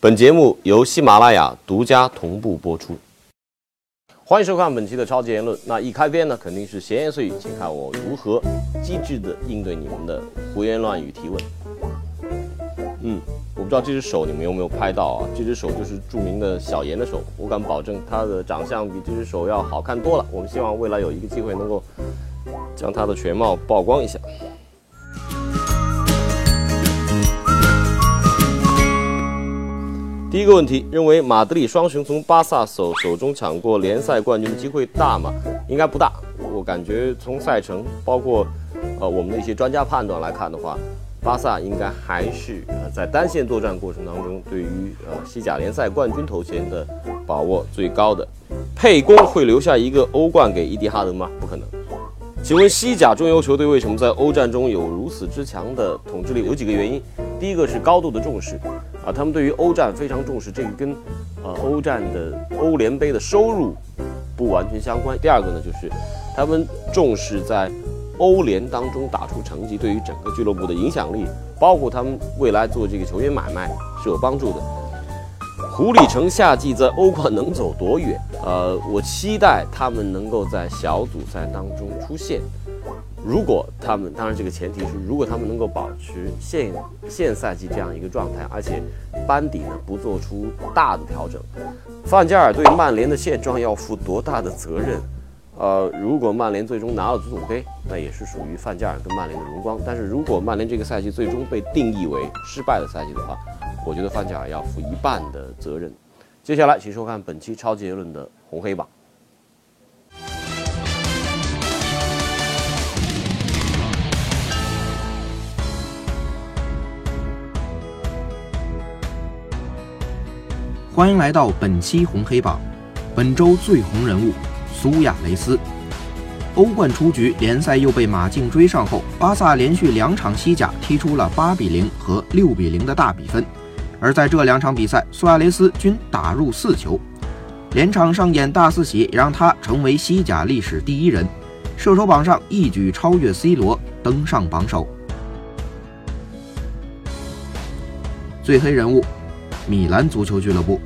本节目由喜马拉雅独家同步播出。欢迎收看本期的超级言论。那一开篇呢，肯定是闲言碎语，请看我如何机智的应对你们的胡言乱语提问。嗯，我不知道这只手你们有没有拍到啊？这只手就是著名的小严的手，我敢保证他的长相比这只手要好看多了。我们希望未来有一个机会能够将他的全貌曝光一下。第一个问题，认为马德里双雄从巴萨手手中抢过联赛冠军的机会大吗？应该不大。我感觉从赛程，包括呃我们的一些专家判断来看的话，巴萨应该还是呃在单线作战过程当中，对于呃西甲联赛冠军头衔的把握最高的。沛公会留下一个欧冠给伊蒂哈德吗？不可能。请问西甲中游球队为什么在欧战中有如此之强的统治力？有几个原因。第一个是高度的重视，啊，他们对于欧战非常重视，这个跟，呃，欧战的欧联杯的收入不完全相关。第二个呢，就是他们重视在欧联当中打出成绩，对于整个俱乐部的影响力，包括他们未来做这个球员买卖是有帮助的。胡里城夏季在欧冠能走多远？呃，我期待他们能够在小组赛当中出现。如果他们，当然这个前提是，如果他们能够保持现现赛季这样一个状态，而且班底呢不做出大的调整，范加尔对曼联的现状要负多大的责任？呃，如果曼联最终拿了足总杯，那也是属于范加尔跟曼联的荣光。但是如果曼联这个赛季最终被定义为失败的赛季的话，我觉得范加尔要负一半的责任。接下来，请收看本期超级结论的红黑榜。欢迎来到本期红黑榜。本周最红人物苏亚雷斯。欧冠出局，联赛又被马竞追上后，巴萨连续两场西甲踢出了八比零和六比零的大比分。而在这两场比赛，苏亚雷斯均打入四球，连场上演大四喜，也让他成为西甲历史第一人，射手榜上一举超越 C 罗，登上榜首。最黑人物，米兰足球俱乐部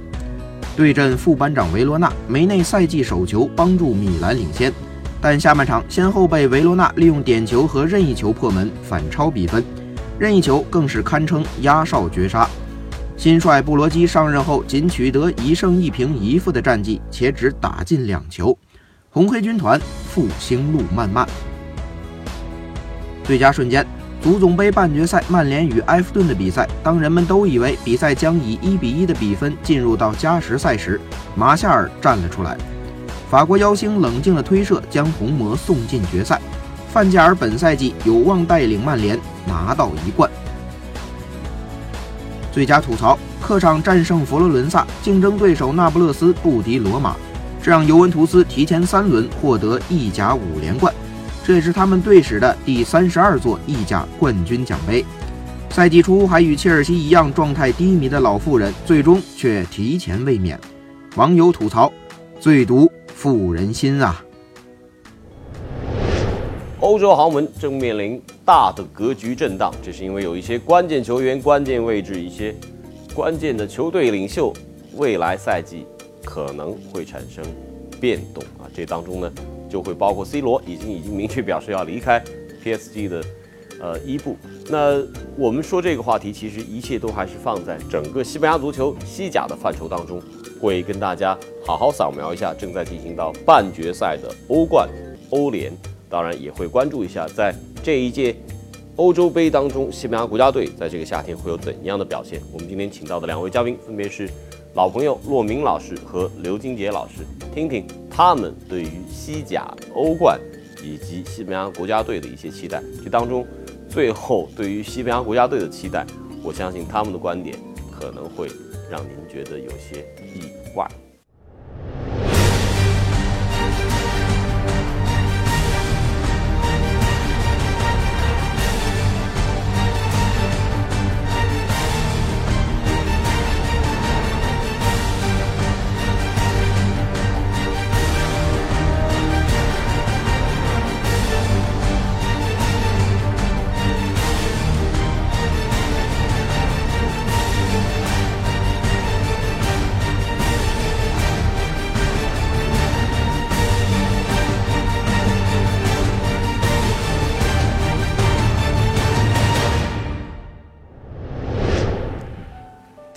对阵副班长维罗纳，梅内赛季首球帮助米兰领先，但下半场先后被维罗纳利用点球和任意球破门反超比分，任意球更是堪称压哨绝杀。新帅布罗基上任后仅取得一胜一平一负的战绩，且只打进两球。红黑军团复兴路漫漫。最佳瞬间，足总杯半决赛曼联与埃弗顿的比赛，当人们都以为比赛将以一比一的比分进入到加时赛时，马夏尔站了出来。法国妖星冷静的推射将红魔送进决赛，范加尔本赛季有望带领曼联拿到一冠。最佳吐槽：客场战胜佛罗伦萨，竞争对手那不勒斯不敌罗马，这让尤文图斯提前三轮获得意甲五连冠，这也是他们队史的第三十二座意甲冠军奖杯。赛季初还与切尔西一样状态低迷的老妇人，最终却提前卫冕。网友吐槽：最毒妇人心啊！欧洲豪门正面临大的格局震荡，这是因为有一些关键球员、关键位置、一些关键的球队领袖，未来赛季可能会产生变动啊。这当中呢，就会包括 C 罗已经已经明确表示要离开 PSG 的呃伊布。那我们说这个话题，其实一切都还是放在整个西班牙足球西甲的范畴当中，会跟大家好好扫描一下正在进行到半决赛的欧冠、欧联。当然也会关注一下，在这一届欧洲杯当中，西班牙国家队在这个夏天会有怎样的表现？我们今天请到的两位嘉宾分别是老朋友骆明老师和刘金杰老师，听听他们对于西甲、欧冠以及西班牙国家队的一些期待。这当中，最后对于西班牙国家队的期待，我相信他们的观点可能会让您觉得有些意外。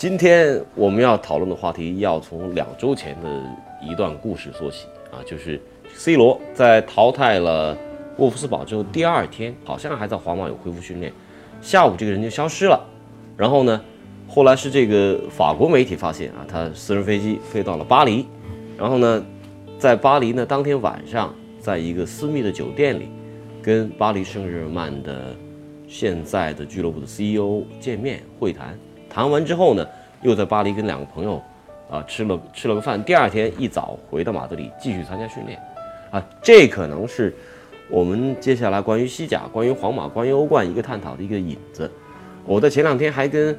今天我们要讨论的话题要从两周前的一段故事说起啊，就是 C 罗在淘汰了沃夫斯堡之后，第二天好像还在皇马有恢复训练，下午这个人就消失了。然后呢，后来是这个法国媒体发现啊，他私人飞机飞到了巴黎，然后呢，在巴黎呢当天晚上，在一个私密的酒店里，跟巴黎圣日耳曼的现在的俱乐部的 CEO 见面会谈。谈完之后呢，又在巴黎跟两个朋友，啊吃了吃了个饭。第二天一早回到马德里继续参加训练，啊，这可能是我们接下来关于西甲、关于皇马、关于欧冠一个探讨的一个引子。我在前两天还跟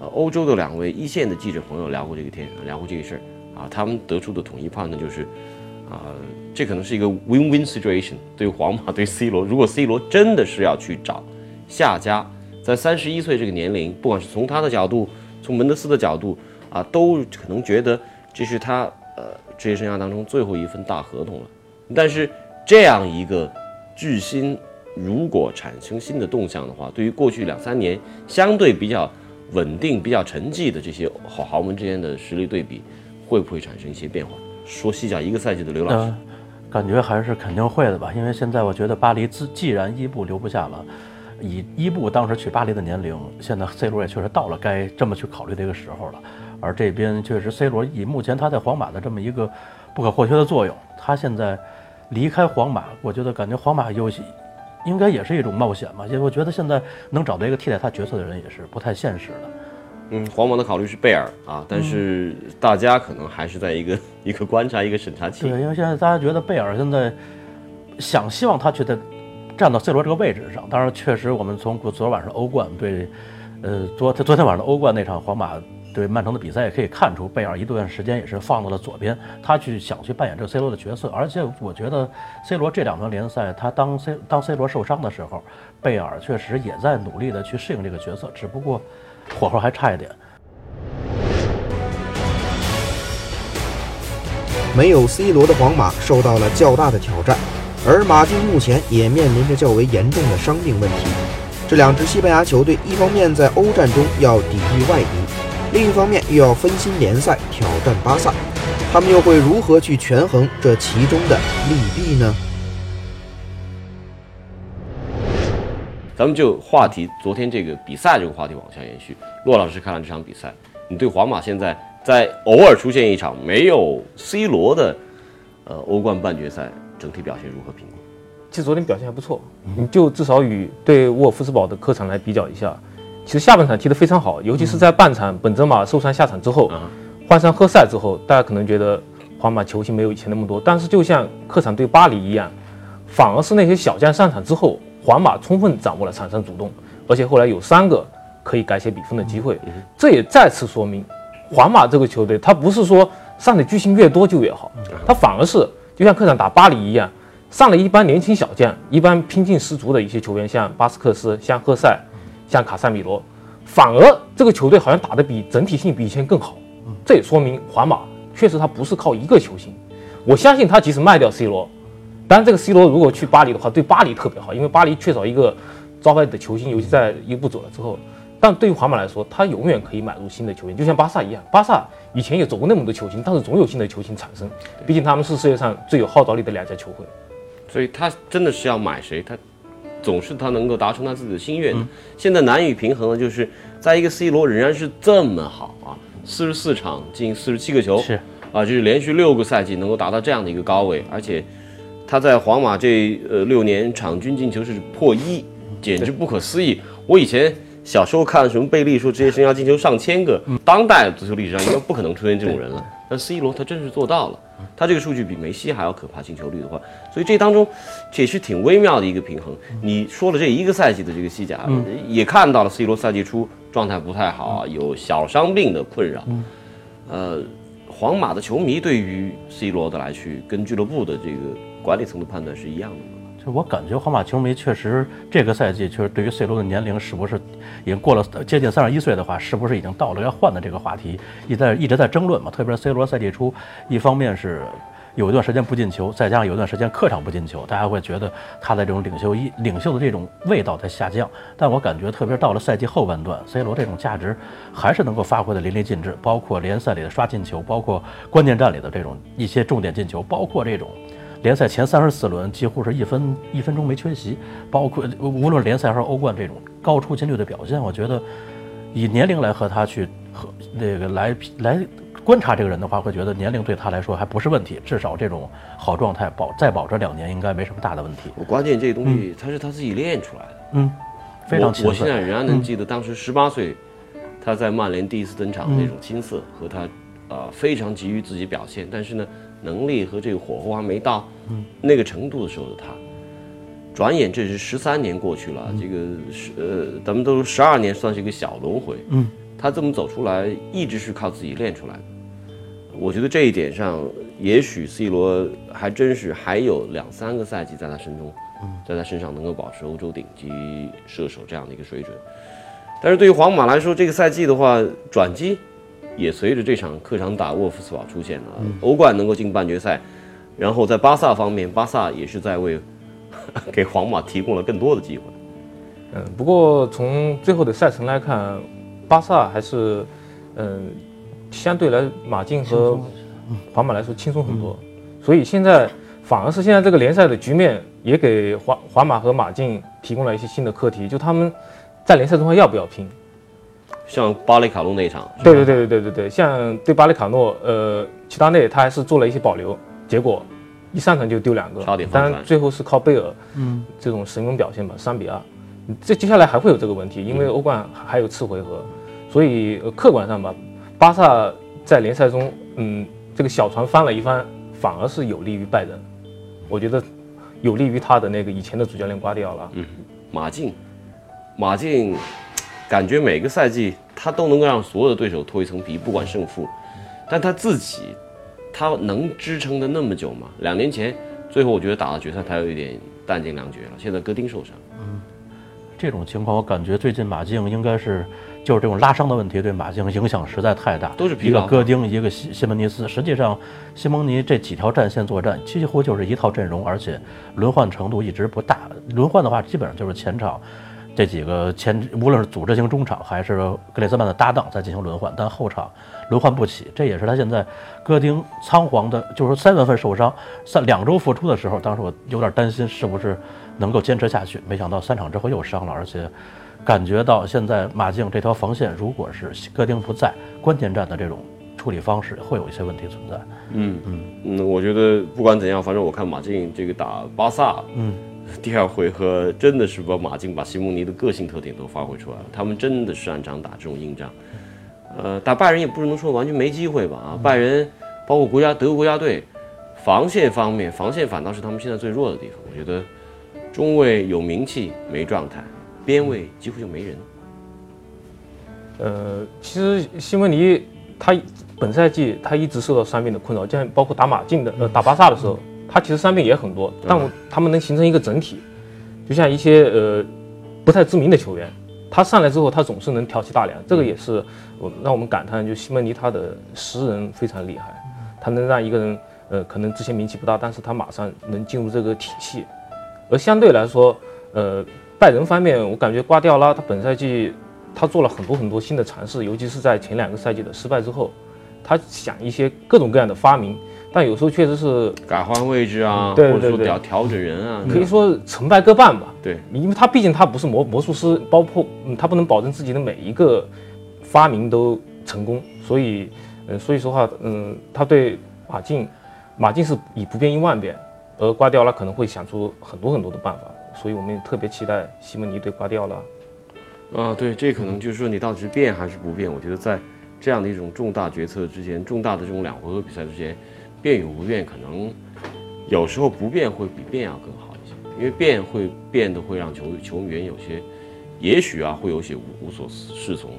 呃欧洲的两位一线的记者朋友聊过这个天，聊过这个事儿啊，他们得出的统一判断就是，啊，这可能是一个 win-win situation，对皇马对 C 罗，如果 C 罗真的是要去找下家。在三十一岁这个年龄，不管是从他的角度，从门德斯的角度啊，都可能觉得这是他呃职业生涯当中最后一份大合同了。但是这样一个巨星，如果产生新的动向的话，对于过去两三年相对比较稳定、比较沉寂的这些豪豪门之间的实力对比，会不会产生一些变化？说西甲一个赛季的刘老师，感觉还是肯定会的吧，因为现在我觉得巴黎自既然伊布留不下了。以伊布当时去巴黎的年龄，现在 C 罗也确实到了该这么去考虑的一个时候了。而这边确实 C 罗以目前他在皇马的这么一个不可或缺的作用，他现在离开皇马，我觉得感觉皇马游戏应该也是一种冒险吧。因为我觉得现在能找到一个替代他角色的人也是不太现实的。嗯，皇马的考虑是贝尔啊，但是大家可能还是在一个一个观察一个审查期。对，因为现在大家觉得贝尔现在想希望他去在。站到 C 罗这个位置上，当然确实，我们从昨晚上欧冠对，呃，昨昨天晚上的欧冠那场皇马对曼城的比赛也可以看出，贝尔一段时间也是放到了左边，他去想去扮演这个 C 罗的角色，而且我觉得 C 罗这两轮联赛，他当 C 当 C 罗受伤的时候，贝尔确实也在努力的去适应这个角色，只不过火候还差一点。没有 C 罗的皇马受到了较大的挑战。而马竞目前也面临着较为严重的伤病问题。这两支西班牙球队，一方面在欧战中要抵御外敌，另一方面又要分心联赛挑战巴萨，他们又会如何去权衡这其中的利弊呢？咱们就话题，昨天这个比赛这个话题往下延续。骆老师看了这场比赛，你对皇马现在在偶尔出现一场没有 C 罗的，呃，欧冠半决赛？整体表现如何评估？其实昨天表现还不错，你就至少与对沃尔夫斯堡的客场来比较一下，其实下半场踢得非常好，尤其是在半场本泽马受伤下场之后，换上赫塞之后，大家可能觉得皇马球星没有以前那么多，但是就像客场对巴黎一样，反而是那些小将上场之后，皇马充分掌握了场上主动，而且后来有三个可以改写比分的机会，这也再次说明，皇马这个球队，他不是说上的巨星越多就越好，他反而是。就像客场打巴黎一样，上了一般年轻小将，一般拼劲十足的一些球员，像巴斯克斯、像赫塞、像卡塞米罗，反而这个球队好像打得比整体性比以前更好。这也说明皇马确实他不是靠一个球星。我相信他即使卖掉 C 罗，当然这个 C 罗如果去巴黎的话，对巴黎特别好，因为巴黎缺少一个招牌的球星，尤其在伊布走了之后。但对于皇马来说，他永远可以买入新的球员，就像巴萨一样。巴萨以前也走过那么多球星，但是总有新的球星产生。毕竟他们是世界上最有号召力的两家球会，所以他真的是要买谁，他总是他能够达成他自己的心愿。现在难以平衡的就是在一个 C 罗仍然是这么好啊，四十四场进四十七个球，是啊，就是连续六个赛季能够达到这样的一个高位，而且他在皇马这呃六年场均进球是破一，简直不可思议。我以前。小时候看什么贝利说职业生涯进球上千个，当代足球历史上应该不可能出现这种人了。但 C 罗他真是做到了，他这个数据比梅西还要可怕，进球率的话，所以这当中这也是挺微妙的一个平衡。你说了这一个赛季的这个西甲，也看到了 C 罗赛季初状态不太好啊，有小伤病的困扰。呃，皇马的球迷对于 C 罗的来去跟俱乐部的这个管理层的判断是一样的我感觉皇马球迷确实这个赛季确实对于 C 罗的年龄是不是已经过了接近三十一岁的话，是不是已经到了要换的这个话题，一在一直在争论嘛。特别是 C 罗赛季初，一方面是有一段时间不进球，再加上有一段时间客场不进球，大家会觉得他的这种领袖一领袖的这种味道在下降。但我感觉，特别到了赛季后半段，C 罗这种价值还是能够发挥的淋漓尽致，包括联赛里的刷进球，包括关键战里的这种一些重点进球，包括这种联赛前三十四轮几乎是一分一分钟没缺席，包括无论联赛还是欧冠这种高出勤率的表现，我觉得以年龄来和他去和那个来来。观察这个人的话，会觉得年龄对他来说还不是问题，至少这种好状态保再保这两年应该没什么大的问题。我关键这东西他是他自己练出来的，嗯，非常我我现在仍然能记得当时十八岁他在曼联第一次登场那种青涩和他呃非常急于自己表现，但是呢能力和这个火候还没到那个程度的时候的他，转眼这是十三年过去了，这个是呃咱们都十二年算是一个小轮回，嗯，他这么走出来一直是靠自己练出来的。我觉得这一点上，也许 C 罗还真是还有两三个赛季在他身中，在他身上能够保持欧洲顶级射手这样的一个水准。但是对于皇马来说，这个赛季的话，转机也随着这场客场打沃夫斯堡出现了。欧冠能够进半决赛，然后在巴萨方面，巴萨也是在为 给皇马提供了更多的机会。嗯，不过从最后的赛程来看，巴萨还是嗯。相对来，马竞和皇马来说轻松很多，所以现在反而是现在这个联赛的局面也给皇皇马和马竞提供了一些新的课题，就他们在联赛中还要不要拼？像巴雷卡诺那一场，对对对对对对对，像对巴雷卡诺，呃，齐达内他还是做了一些保留，结果一上场就丢两个，当然最后是靠贝尔，嗯，这种神勇表现吧，三比二，这接下来还会有这个问题，因为欧冠还有次回合，所以客观上吧。巴萨在联赛中，嗯，这个小船翻了一番，反而是有利于拜仁。我觉得有利于他的那个以前的主教练瓜迪奥拉。嗯，马竞，马竞，感觉每个赛季他都能够让所有的对手脱一层皮，不管胜负。但他自己，他能支撑的那么久吗？两年前，最后我觉得打到决赛，他有一点弹尽粮绝了。现在戈丁受伤，嗯，这种情况我感觉最近马竞应该是。就是这种拉伤的问题对马竞影响实在太大，都是一个戈丁，一个西西门尼斯。实际上，西蒙尼这几条战线作战几乎就是一套阵容，而且轮换程度一直不大。轮换的话，基本上就是前场这几个前，无论是组织型中场还是格列兹曼的搭档在进行轮换，但后场轮换不起。这也是他现在戈丁仓皇的，就是说三月份受伤，三两周复出的时候，当时我有点担心是不是能够坚持下去，没想到三场之后又伤了，而且。感觉到现在马竞这条防线，如果是戈丁不在，关键战的这种处理方式会有一些问题存在。嗯嗯嗯，我觉得不管怎样，反正我看马竞这个打巴萨，嗯，第二回合真的是把马竞把西蒙尼的个性特点都发挥出来了。他们真的是擅长打这种硬仗。呃，打拜仁也不能说完全没机会吧？啊，拜仁包括国家德国国家队，防线方面，防线反倒是他们现在最弱的地方。我觉得中卫有名气没状态。边位几乎就没人。呃，其实西蒙尼他本赛季他一直受到伤病的困扰，像包括打马竞的呃打巴萨的时候，他其实伤病也很多，但我他们能形成一个整体，就像一些呃不太知名的球员，他上来之后他总是能挑起大梁，这个也是我让我们感叹，就西蒙尼他的识人非常厉害，他能让一个人呃可能之前名气不大，但是他马上能进入这个体系，而相对来说呃。拜仁方面，我感觉瓜迪奥拉他本赛季他做了很多很多新的尝试，尤其是在前两个赛季的失败之后，他想一些各种各样的发明，但有时候确实是改换位置啊，或者说调调整人啊，可以说成败各半吧。对，因为他毕竟他不是魔魔术师，包括嗯他不能保证自己的每一个发明都成功，所以，嗯，所以说话，嗯，他对马竞，马竞是以不变应万变，而瓜迪奥拉可能会想出很多很多的办法。所以我们也特别期待西蒙尼对瓜迪奥拉。啊，对，这可能就是说你到底是变还是不变？我觉得在这样的一种重大决策之间，重大的这种两回合比赛之间，变与不变，可能有时候不变会比变要更好一些，因为变会变得会让球球员有些，也许啊会有些无无所适从。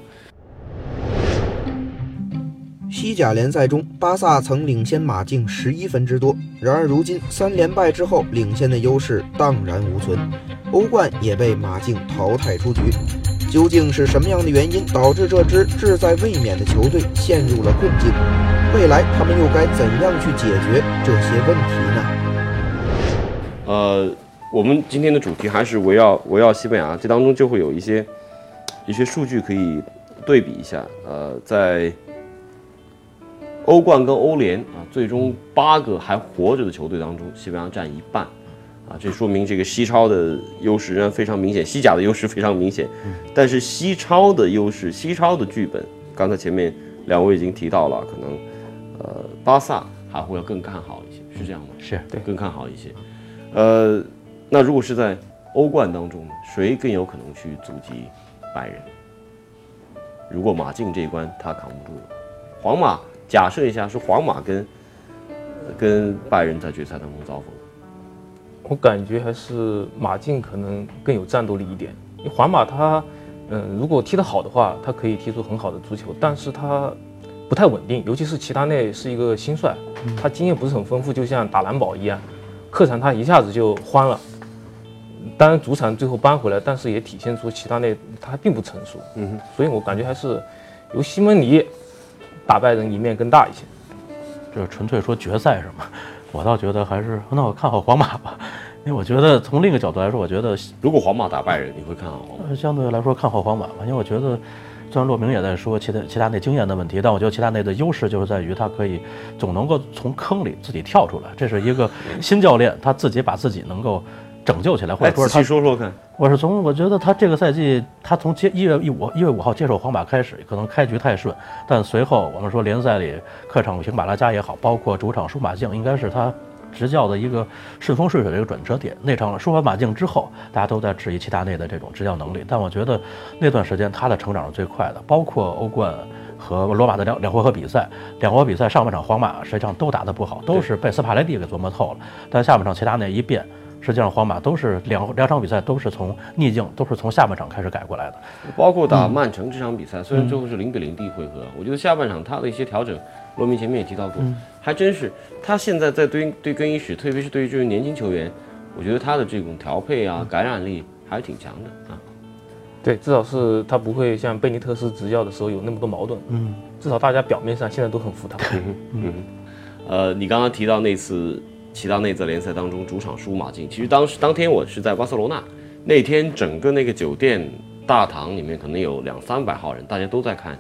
西甲联赛中，巴萨曾领先马竞十一分之多。然而，如今三连败之后，领先的优势荡然无存，欧冠也被马竞淘汰出局。究竟是什么样的原因导致这支志在卫冕的球队陷入了困境？未来他们又该怎样去解决这些问题呢？呃，我们今天的主题还是围绕围绕西班牙，这当中就会有一些一些数据可以对比一下。呃，在欧冠跟欧联啊，最终八个还活着的球队当中，西班牙占一半，啊，这说明这个西超的优势仍然非常明显，西甲的优势非常明显。但是西超的优势，西超的剧本，刚才前面两位已经提到了，可能呃，巴萨还会要更看好一些，是这样吗？是对，更看好一些。呃，那如果是在欧冠当中呢，谁更有可能去阻击拜仁？如果马竞这一关他扛不住了，皇马假设一下是皇马跟跟拜仁在决赛当中遭逢，我感觉还是马竞可能更有战斗力一点。因为皇马他，嗯，如果踢得好的话，他可以踢出很好的足球，但是他不太稳定，尤其是齐达内是一个新帅，他经验不是很丰富，就像打蓝宝一样，客场他一下子就慌了。当然主场最后扳回来，但是也体现出齐达内他还并不成熟。嗯哼，所以我感觉还是由西蒙尼打败人赢面更大一些。这纯粹说决赛是吗？我倒觉得还是那我看好皇马吧，因为我觉得从另一个角度来说，我觉得如果皇马打败人，你会看好皇马？呃相对来说看好皇马吧，因为我觉得虽然骆明也在说其他其他那经验的问题，但我觉得其他那的优势就是在于他可以总能够从坑里自己跳出来，这是一个新教练他自己把自己能够拯救起来，或者说是他说说看。我是从我觉得他这个赛季，他从接一月一五一月五号接手皇马开始，可能开局太顺，但随后我们说联赛里客场平马拉加也好，包括主场输马竞，应该是他执教的一个顺风顺水的一个转折点。那场输完马竞之后，大家都在质疑齐达内的这种执教能力，但我觉得那段时间他的成长是最快的，包括欧冠。和罗马的两两回合比赛，两回合比赛上半场皇马实际上都打得不好，都是被斯帕雷蒂给琢磨透了。但下半场齐达内一变，实际上皇马都是两两场比赛都是从逆境，都是从下半场开始改过来的。包括打曼城这场比赛，虽然最后是零比零第一回合，我觉得下半场他的一些调整，罗明前面也提到过，还真是他现在在对对更衣室，特别是对于这些年轻球员，我觉得他的这种调配啊、感染力还是挺强的啊。对，至少是他不会像贝尼特斯执教的时候有那么多矛盾。嗯，至少大家表面上现在都很服他。嗯，呃，你刚刚提到那次齐达内在联赛当中主场输马竞，其实当时当天我是在巴塞罗那，那天整个那个酒店大堂里面可能有两三百号人，大家都在看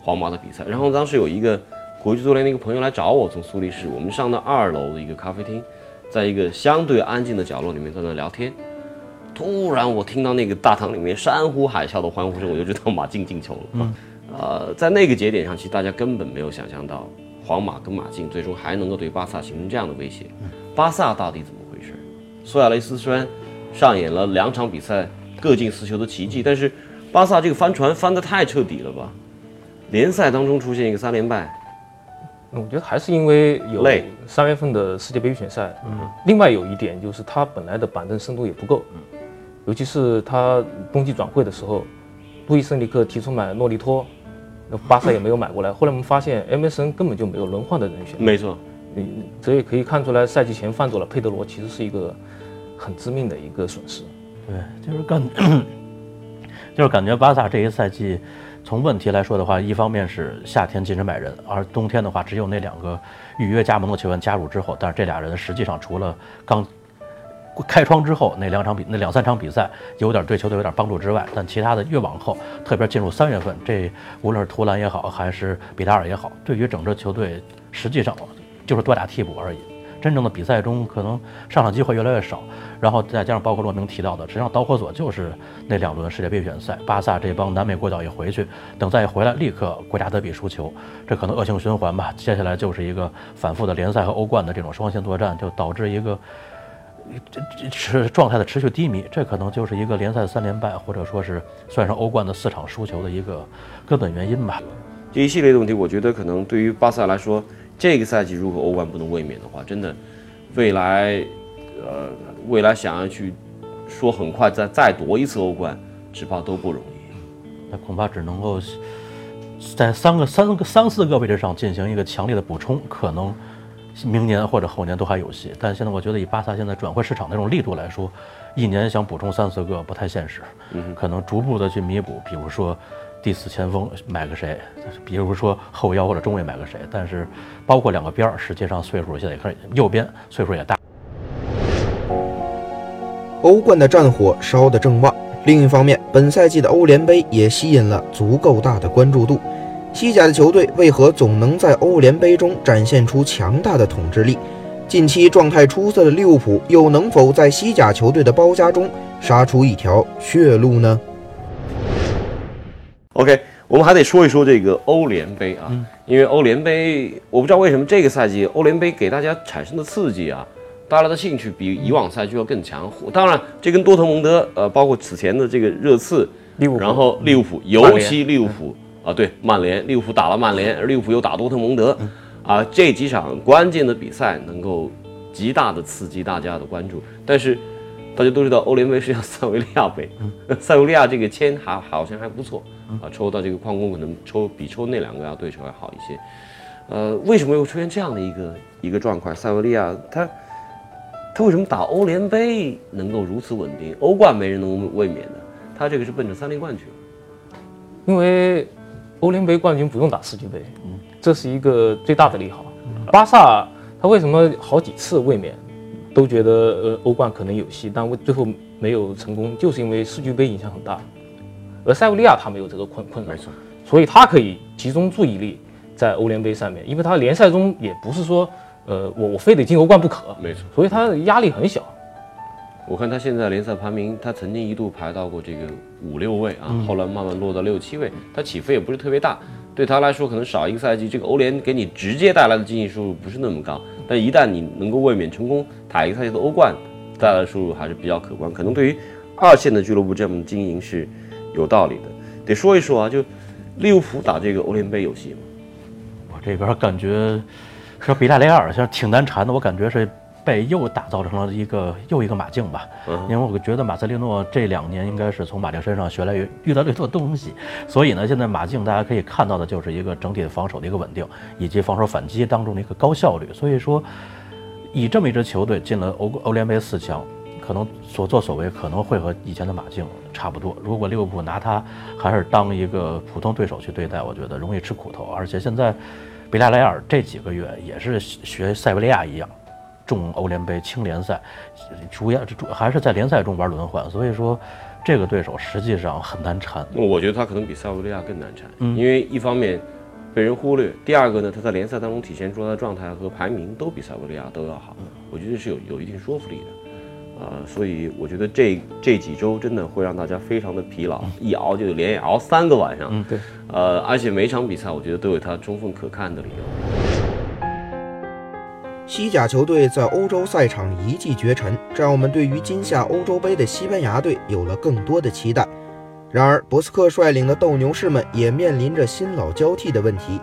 皇马的比赛。然后当时有一个国际足联的一个朋友来找我，从苏黎世，我们上到二楼的一个咖啡厅，在一个相对安静的角落里面在那聊天。突然我听到那个大堂里面山呼海啸的欢呼声，我就知道马竞进球了。嗯，呃，在那个节点上，其实大家根本没有想象到皇马跟马竞最终还能够对巴萨形成这样的威胁。巴萨到底怎么回事？苏亚雷斯虽然上演了两场比赛各进四球的奇迹，但是巴萨这个翻船翻得太彻底了吧？联赛当中出现一个三连败，我觉得还是因为有累三月份的世界杯预选赛。嗯，另外有一点就是他本来的板凳深度也不够。嗯，尤其是他冬季转会的时候，路易斯尼克提出买诺利托，那巴萨也没有买过来。后来我们发现 MSN 根本就没有轮换的人选。没错，你所以可以看出来，赛季前犯走了佩德罗，其实是一个很致命的一个损失。对，就是感，就是感觉巴萨这一赛季，从问题来说的话，一方面是夏天禁止买人，而冬天的话只有那两个预约加盟的球员加入之后，但是这俩人实际上除了刚开窗之后那两场比那两三场比赛有点对球队有点帮助之外，但其他的越往后，特别进入三月份，这无论是图兰也好，还是比达尔也好，对于整支球队实际上就是多打替补而已。真正的比赛中，可能上场机会越来越少，然后再加上包括骆明提到的，实际上导火索就是那两轮世界杯预选赛，巴萨这帮南美国脚一回去，等再一回来，立刻国家德比输球，这可能恶性循环吧。接下来就是一个反复的联赛和欧冠的这种双线作战，就导致一个这持状态的持续低迷，这可能就是一个联赛三连败，或者说是算上欧冠的四场输球的一个根本原因吧。这一系列的问题，我觉得可能对于巴萨来说，这个赛季如果欧冠不能卫冕的话，真的未来，呃，未来想要去说很快再再夺一次欧冠，只怕都不容易。那恐怕只能够在三个、三个、三四个位置上进行一个强烈的补充，可能明年或者后年都还有戏。但现在我觉得以巴萨现在转会市场那种力度来说，一年想补充三四个不太现实，嗯可能逐步的去弥补，比如说第四前锋买个谁，比如说后腰或者中卫买个谁，但是包括两个边儿，实际上岁数现在也开始，右边岁数也大。欧冠的战火烧得正旺，另一方面，本赛季的欧联杯也吸引了足够大的关注度。西甲的球队为何总能在欧联杯中展现出强大的统治力？近期状态出色的利物浦又能否在西甲球队的包夹中杀出一条血路呢？OK，我们还得说一说这个欧联杯啊，因为欧联杯，我不知道为什么这个赛季欧联杯给大家产生的刺激啊。大家的兴趣比以往赛季要更强。当然，这跟多特蒙德，呃，包括此前的这个热刺，利物浦然后利物浦，尤其利物浦啊，对，曼联，利物浦打了曼联，而利物浦又打多特蒙德，啊，这几场关键的比赛能够极大的刺激大家的关注。但是，大家都知道，欧联杯是要塞维利亚杯，塞维利亚这个签还好像还不错啊，抽到这个矿工可能抽比抽那两个要对手要好一些。呃，为什么又出现这样的一个一个状况？塞维利亚他。他为什么打欧联杯能够如此稳定？欧冠没人能卫冕的，他这个是奔着三连冠去了。因为欧联杯冠军不用打世俱杯，嗯，这是一个最大的利好。巴萨他为什么好几次卫冕，都觉得呃欧冠可能有戏，但最后没有成功，就是因为世俱杯影响很大。而塞维利亚他没有这个困困扰，没错，所以他可以集中注意力在欧联杯上面，因为他联赛中也不是说。呃，我我非得进欧冠不可，没错，所以他的压力很小。我看他现在联赛排名，他曾经一度排到过这个五六位啊，后来慢慢落到六七位，他起伏也不是特别大。对他来说，可能少一个赛季，这个欧联给你直接带来的经济收入不是那么高，但一旦你能够卫冕成功，打一个赛季的欧冠，带来的收入还是比较可观。可能对于二线的俱乐部这么经营是有道理的。得说一说啊，就利物浦打这个欧联杯有戏吗？我这边感觉。说比大雷尔像挺难缠的，我感觉是被又打造成了一个又一个马竞吧。因为我觉得马塞利诺这两年应该是从马竞身上学来遇到最多东西，所以呢，现在马竞大家可以看到的就是一个整体的防守的一个稳定，以及防守反击当中的一个高效率。所以说，以这么一支球队进了欧欧联杯四强，可能所作所为可能会和以前的马竞差不多。如果利物浦拿他还是当一个普通对手去对待，我觉得容易吃苦头。而且现在。比莱莱尔这几个月也是学塞维利亚一样，重欧联杯轻联赛，主要主还是在联赛中玩轮换，所以说这个对手实际上很难缠。我觉得他可能比塞维利亚更难缠，因为一方面被人忽略，第二个呢，他在联赛当中体现出来的状态和排名都比塞维利亚都要好，我觉得是有有一定说服力的。呃，所以我觉得这这几周真的会让大家非常的疲劳，一熬就连夜熬三个晚上。嗯，对。呃，而且每场比赛我觉得都有它充分可看的理由。西甲球队在欧洲赛场一骑绝尘，这让我们对于今夏欧洲杯的西班牙队有了更多的期待。然而，博斯克率领的斗牛士们也面临着新老交替的问题，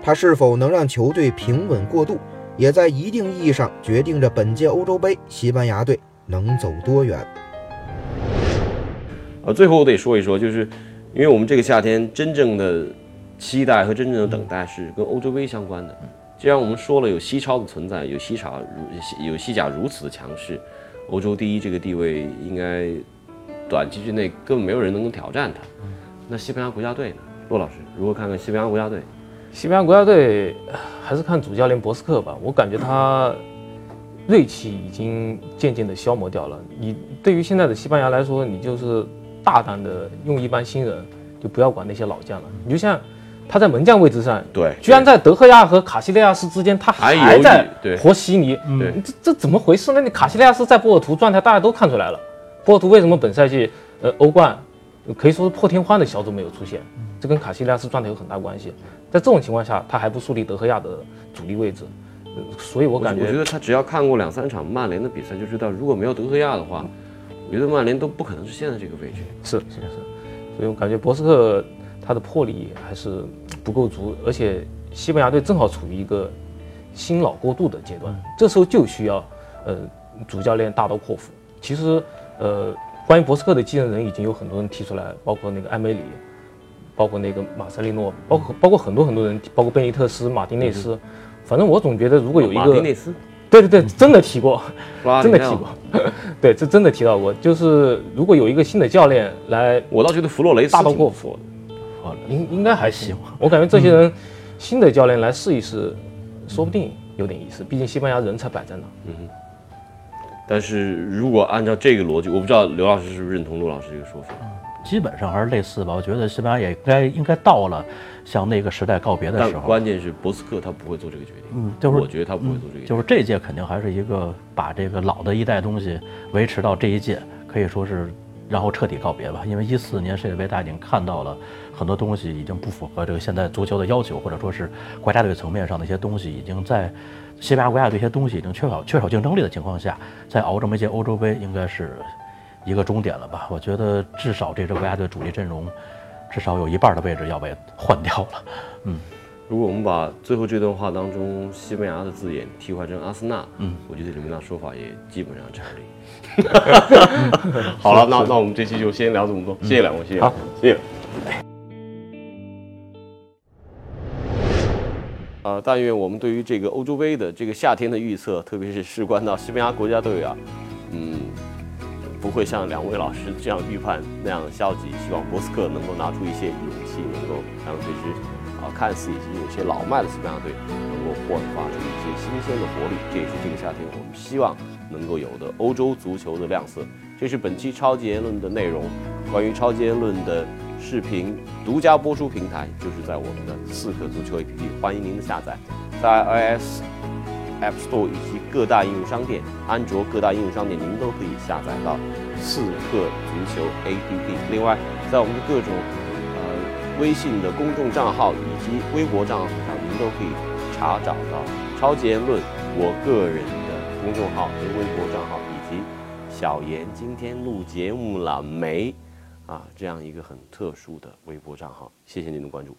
他是否能让球队平稳过渡，也在一定意义上决定着本届欧洲杯西班牙队。能走多远？呃，最后我得说一说，就是因为我们这个夏天真正的期待和真正的等待是跟欧洲杯相关的。既然我们说了有西超的存在，有西甲如有西甲如此的强势，欧洲第一这个地位应该短期之内根本没有人能够挑战它。那西班牙国家队呢？骆老师如何看看西班牙国家队？西班牙国家队还是看主教练博斯克吧，我感觉他。锐气已经渐渐的消磨掉了。你对于现在的西班牙来说，你就是大胆的用一班新人，就不要管那些老将了。你就像他在门将位置上，对，居然在德赫亚和卡西利亚斯之间，他还在和稀泥。对，这这怎么回事呢？你卡西利亚斯在波尔图状态大家都看出来了，波尔图为什么本赛季呃欧冠可以说是破天荒的小组没有出现？这跟卡西利亚斯状态有很大关系。在这种情况下，他还不树立德赫亚的主力位置。所以我感觉，我觉得他只要看过两三场曼联的比赛，就知道如果没有德赫亚的话，我觉得曼联都不可能是现在这个位置。是是是，所以我感觉博斯克他的魄力还是不够足，而且西班牙队正好处于一个新老过渡的阶段，这时候就需要呃主教练大刀阔斧。其实呃，关于博斯克的继任人已经有很多人提出来，包括那个埃梅里，包括那个马塞利诺，包括包括很多很多人，包括贝尼特斯、马丁内斯。反正我总觉得，如果有一个马丁内斯，对对对，真的提过，真的提过，对，这真的提到过。就是如果有一个新的教练来，我倒觉得弗洛雷斯大刀阔斧，啊，应应该还行。我感觉这些人新的教练来试一试，说不定有点意思。毕竟西班牙人才摆在那。嗯哼。但是如果按照这个逻辑，我不知道刘老师是不是认同陆老师这个说法。基本上还是类似吧。我觉得西班牙也该应该到了向那个时代告别的时候。关键是博斯克他不会做这个决定。嗯，就是我觉得他不会做这个决定。就是这届肯定还是一个把这个老的一代东西维持到这一届，可以说是然后彻底告别吧。因为一四年世界杯大家已经看到了很多东西已经不符合这个现在足球的要求，或者说是国家队层面上的一些东西已经在西班牙国家队一些东西已经缺少缺少竞争力的情况下，在熬这么一届欧洲杯应该是。一个终点了吧？我觉得至少这支国家队主力阵容，至少有一半的位置要被换掉了。嗯，如果我们把最后这段话当中西班牙的字眼替换成阿森纳，嗯，我觉得里面的说法也基本上成立。好了，那那我们这期就先聊这么多，谢谢两位，谢谢，好，谢谢。呃，但愿我们对于这个欧洲杯的这个夏天的预测，特别是事关到西班牙国家队啊，嗯。不会像两位老师这样预判那样消极，希望博斯克能够拿出一些勇气，能够让这支啊看似已经有些老迈的西班牙队能够焕发出一些新鲜的活力。这也是这个夏天我们希望能够有的欧洲足球的亮色。这是本期超级言论的内容。关于超级言论的视频独家播出平台就是在我们的刺客足球 APP，欢迎您的下载，在 iOS。App Store 以及各大应用商店，安卓各大应用商店，您都可以下载到刺客足球 APP。另外，在我们的各种呃微信的公众账号以及微博账号上，您都可以查找到“超级言论”我个人的公众号和微博账号，以及小严今天录节目了没啊这样一个很特殊的微博账号。谢谢您的关注。